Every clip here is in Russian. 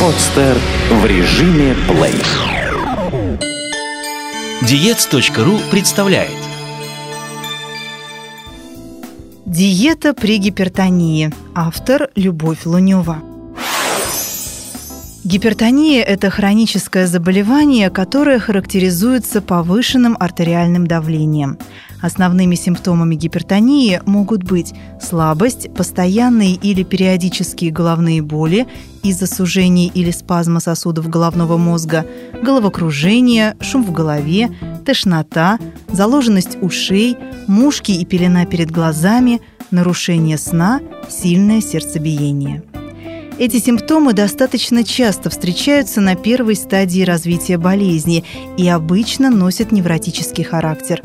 Подстер в режиме плей. Диец.ру представляет Диета при гипертонии. Автор Любовь Лунева. Гипертония – это хроническое заболевание, которое характеризуется повышенным артериальным давлением. Основными симптомами гипертонии могут быть слабость, постоянные или периодические головные боли из-за сужений или спазма сосудов головного мозга, головокружение, шум в голове, тошнота, заложенность ушей, мушки и пелена перед глазами, нарушение сна, сильное сердцебиение. Эти симптомы достаточно часто встречаются на первой стадии развития болезни и обычно носят невротический характер.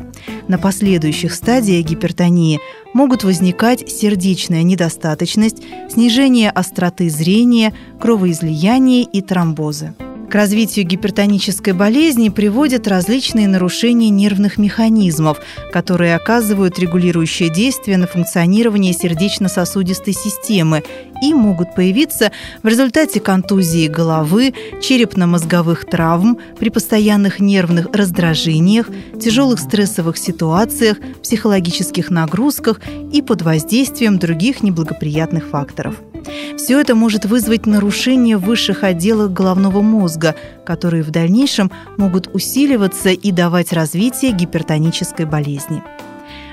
На последующих стадиях гипертонии могут возникать сердечная недостаточность, снижение остроты зрения, кровоизлияние и тромбозы. К развитию гипертонической болезни приводят различные нарушения нервных механизмов, которые оказывают регулирующее действие на функционирование сердечно-сосудистой системы и могут появиться в результате контузии головы, черепно-мозговых травм, при постоянных нервных раздражениях, тяжелых стрессовых ситуациях, психологических нагрузках и под воздействием других неблагоприятных факторов. Все это может вызвать нарушение высших отделах головного мозга, которые в дальнейшем могут усиливаться и давать развитие гипертонической болезни.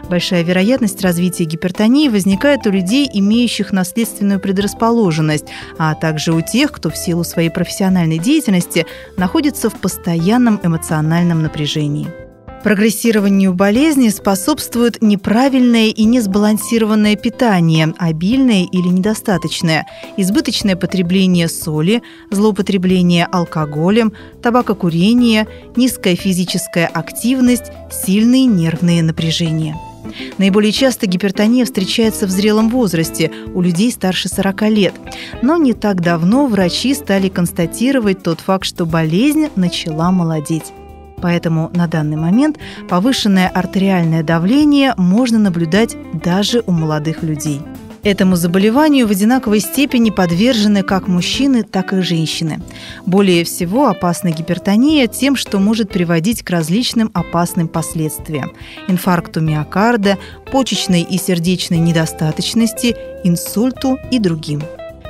Большая вероятность развития гипертонии возникает у людей, имеющих наследственную предрасположенность, а также у тех, кто в силу своей профессиональной деятельности находится в постоянном эмоциональном напряжении. Прогрессированию болезни способствует неправильное и несбалансированное питание, обильное или недостаточное, избыточное потребление соли, злоупотребление алкоголем, табакокурение, низкая физическая активность, сильные нервные напряжения. Наиболее часто гипертония встречается в зрелом возрасте, у людей старше 40 лет. Но не так давно врачи стали констатировать тот факт, что болезнь начала молодеть. Поэтому на данный момент повышенное артериальное давление можно наблюдать даже у молодых людей. Этому заболеванию в одинаковой степени подвержены как мужчины, так и женщины. Более всего опасна гипертония тем, что может приводить к различным опасным последствиям – инфаркту миокарда, почечной и сердечной недостаточности, инсульту и другим.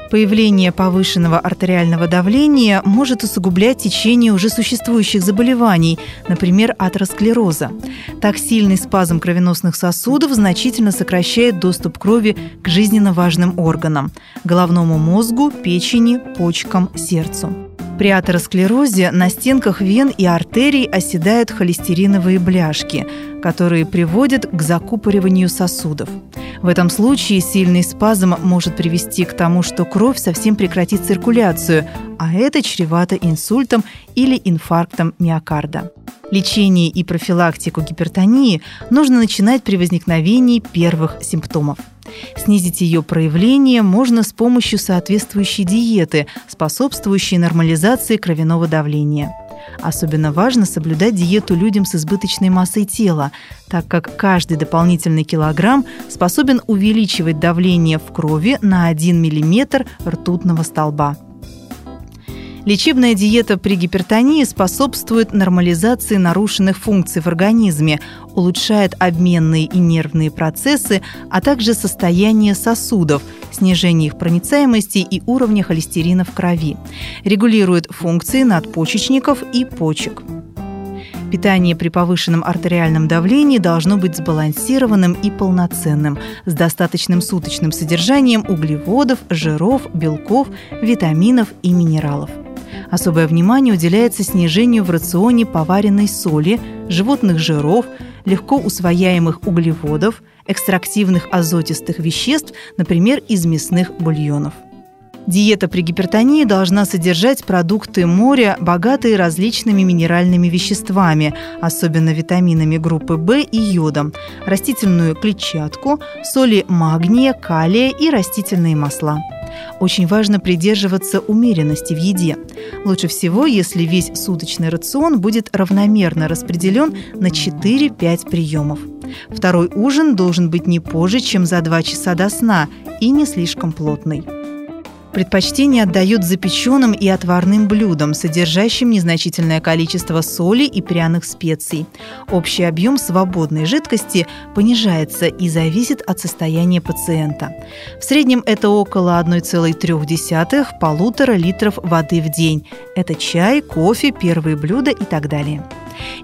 Появление повышенного артериального давления может усугублять течение уже существующих заболеваний, например, атеросклероза. Так сильный спазм кровеносных сосудов значительно сокращает доступ крови к жизненно важным органам – головному мозгу, печени, почкам, сердцу. При атеросклерозе на стенках вен и артерий оседают холестериновые бляшки, которые приводят к закупориванию сосудов. В этом случае сильный спазм может привести к тому, что кровь совсем прекратит циркуляцию, а это чревато инсультом или инфарктом миокарда. Лечение и профилактику гипертонии нужно начинать при возникновении первых симптомов. Снизить ее проявление можно с помощью соответствующей диеты, способствующей нормализации кровяного давления. Особенно важно соблюдать диету людям с избыточной массой тела, так как каждый дополнительный килограмм способен увеличивать давление в крови на 1 мм ртутного столба. Лечебная диета при гипертонии способствует нормализации нарушенных функций в организме, улучшает обменные и нервные процессы, а также состояние сосудов, снижение их проницаемости и уровня холестерина в крови, регулирует функции надпочечников и почек. Питание при повышенном артериальном давлении должно быть сбалансированным и полноценным, с достаточным суточным содержанием углеводов, жиров, белков, витаминов и минералов. Особое внимание уделяется снижению в рационе поваренной соли, животных жиров, легко усвояемых углеводов, экстрактивных азотистых веществ, например, из мясных бульонов. Диета при гипертонии должна содержать продукты моря, богатые различными минеральными веществами, особенно витаминами группы В и йодом, растительную клетчатку, соли магния, калия и растительные масла. Очень важно придерживаться умеренности в еде. Лучше всего, если весь суточный рацион будет равномерно распределен на 4-5 приемов. Второй ужин должен быть не позже, чем за 2 часа до сна и не слишком плотный. Предпочтение отдают запеченным и отварным блюдам, содержащим незначительное количество соли и пряных специй. Общий объем свободной жидкости понижается и зависит от состояния пациента. В среднем это около 1,3-1,5 литров воды в день. Это чай, кофе, первые блюда и так далее.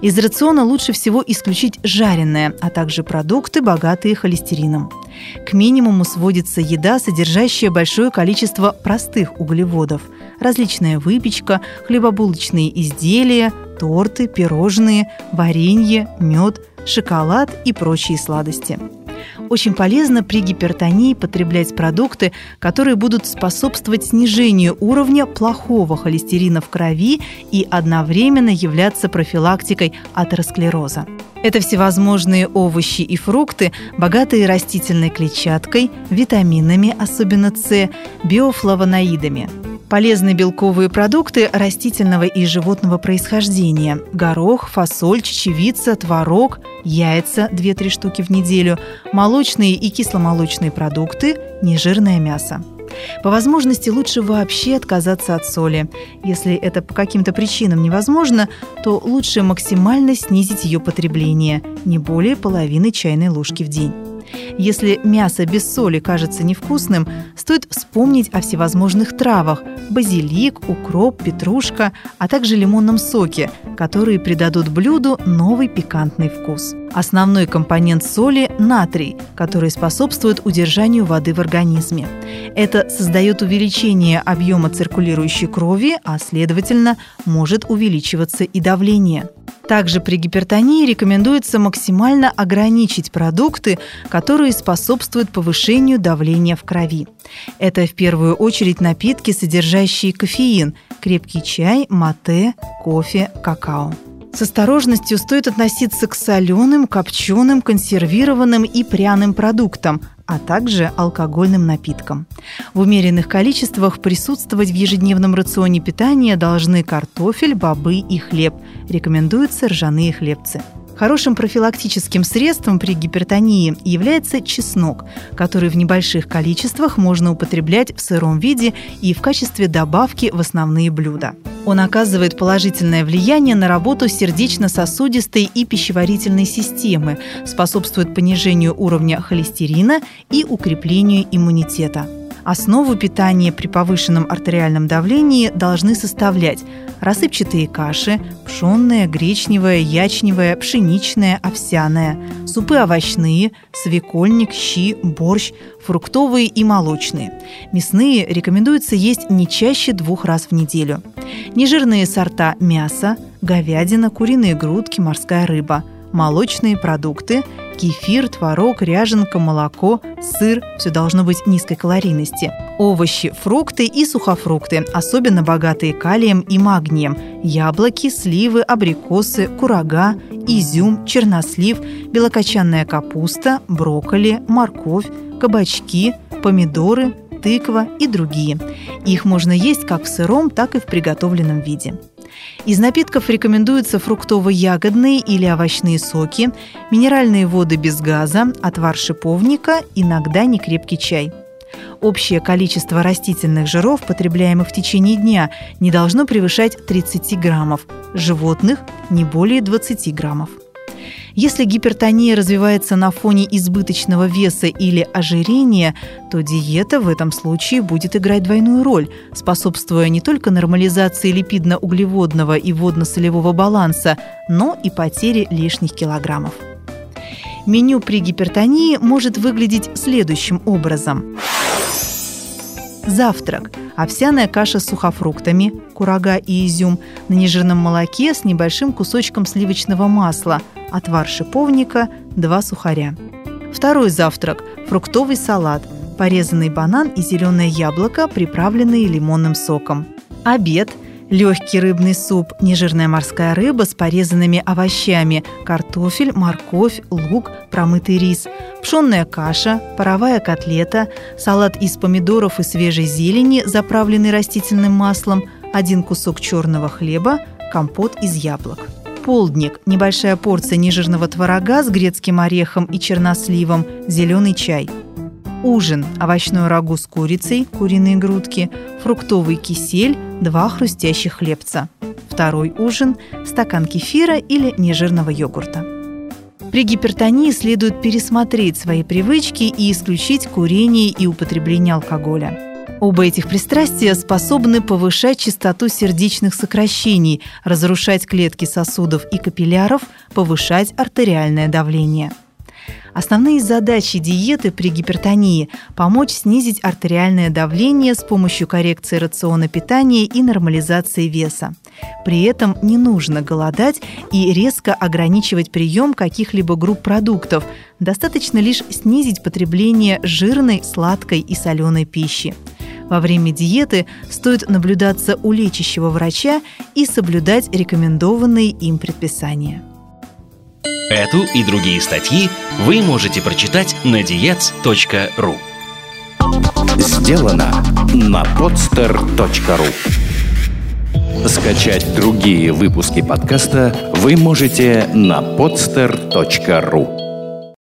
Из рациона лучше всего исключить жареное, а также продукты, богатые холестерином. К минимуму сводится еда, содержащая большое количество простых углеводов. Различная выпечка, хлебобулочные изделия, торты, пирожные, варенье, мед, шоколад и прочие сладости. Очень полезно при гипертонии потреблять продукты, которые будут способствовать снижению уровня плохого холестерина в крови и одновременно являться профилактикой атеросклероза. Это всевозможные овощи и фрукты, богатые растительной клетчаткой, витаминами, особенно С, биофлавоноидами – Полезные белковые продукты растительного и животного происхождения – горох, фасоль, чечевица, творог, яйца – 2-3 штуки в неделю, молочные и кисломолочные продукты, нежирное мясо. По возможности лучше вообще отказаться от соли. Если это по каким-то причинам невозможно, то лучше максимально снизить ее потребление – не более половины чайной ложки в день. Если мясо без соли кажется невкусным, стоит вспомнить о всевозможных травах – базилик, укроп, петрушка, а также лимонном соке, которые придадут блюду новый пикантный вкус. Основной компонент соли – натрий, который способствует удержанию воды в организме. Это создает увеличение объема циркулирующей крови, а следовательно, может увеличиваться и давление. Также при гипертонии рекомендуется максимально ограничить продукты, которые способствуют повышению давления в крови. Это в первую очередь напитки, содержащие кофеин – крепкий чай, мате, кофе, какао. С осторожностью стоит относиться к соленым, копченым, консервированным и пряным продуктам, а также алкогольным напиткам. В умеренных количествах присутствовать в ежедневном рационе питания должны картофель, бобы и хлеб. Рекомендуются ржаные хлебцы. Хорошим профилактическим средством при гипертонии является чеснок, который в небольших количествах можно употреблять в сыром виде и в качестве добавки в основные блюда. Он оказывает положительное влияние на работу сердечно-сосудистой и пищеварительной системы, способствует понижению уровня холестерина и укреплению иммунитета. Основу питания при повышенном артериальном давлении должны составлять рассыпчатые каши, пшенная, гречневая, ячневая, пшеничная, овсяная, супы овощные, свекольник, щи, борщ, фруктовые и молочные. Мясные рекомендуется есть не чаще двух раз в неделю. Нежирные сорта мяса, говядина, куриные грудки, морская рыба – молочные продукты, кефир, творог, ряженка, молоко, сыр – все должно быть низкой калорийности. Овощи, фрукты и сухофрукты, особенно богатые калием и магнием. Яблоки, сливы, абрикосы, курага, изюм, чернослив, белокочанная капуста, брокколи, морковь, кабачки, помидоры, тыква и другие. Их можно есть как в сыром, так и в приготовленном виде. Из напитков рекомендуются фруктово-ягодные или овощные соки, минеральные воды без газа, отвар шиповника, иногда некрепкий чай. Общее количество растительных жиров, потребляемых в течение дня, не должно превышать 30 граммов, животных – не более 20 граммов. Если гипертония развивается на фоне избыточного веса или ожирения, то диета в этом случае будет играть двойную роль, способствуя не только нормализации липидно-углеводного и водно-солевого баланса, но и потере лишних килограммов. Меню при гипертонии может выглядеть следующим образом. Завтрак. Овсяная каша с сухофруктами, курага и изюм на нежирном молоке с небольшим кусочком сливочного масла, отвар шиповника, два сухаря. Второй завтрак – фруктовый салат, порезанный банан и зеленое яблоко, приправленные лимонным соком. Обед – легкий рыбный суп, нежирная морская рыба с порезанными овощами, картофель, морковь, лук, промытый рис, пшенная каша, паровая котлета, салат из помидоров и свежей зелени, заправленный растительным маслом, один кусок черного хлеба, компот из яблок. Полдник – небольшая порция нежирного творога с грецким орехом и черносливом, зеленый чай – Ужин – овощное рагу с курицей, куриные грудки, фруктовый кисель, два хрустящих хлебца. Второй ужин – стакан кефира или нежирного йогурта. При гипертонии следует пересмотреть свои привычки и исключить курение и употребление алкоголя. Оба этих пристрастия способны повышать частоту сердечных сокращений, разрушать клетки сосудов и капилляров, повышать артериальное давление – Основные задачи диеты при гипертонии – помочь снизить артериальное давление с помощью коррекции рациона питания и нормализации веса. При этом не нужно голодать и резко ограничивать прием каких-либо групп продуктов. Достаточно лишь снизить потребление жирной, сладкой и соленой пищи. Во время диеты стоит наблюдаться у лечащего врача и соблюдать рекомендованные им предписания. Эту и другие статьи вы можете прочитать на diets.ru Сделано на podster.ru Скачать другие выпуски подкаста вы можете на podster.ru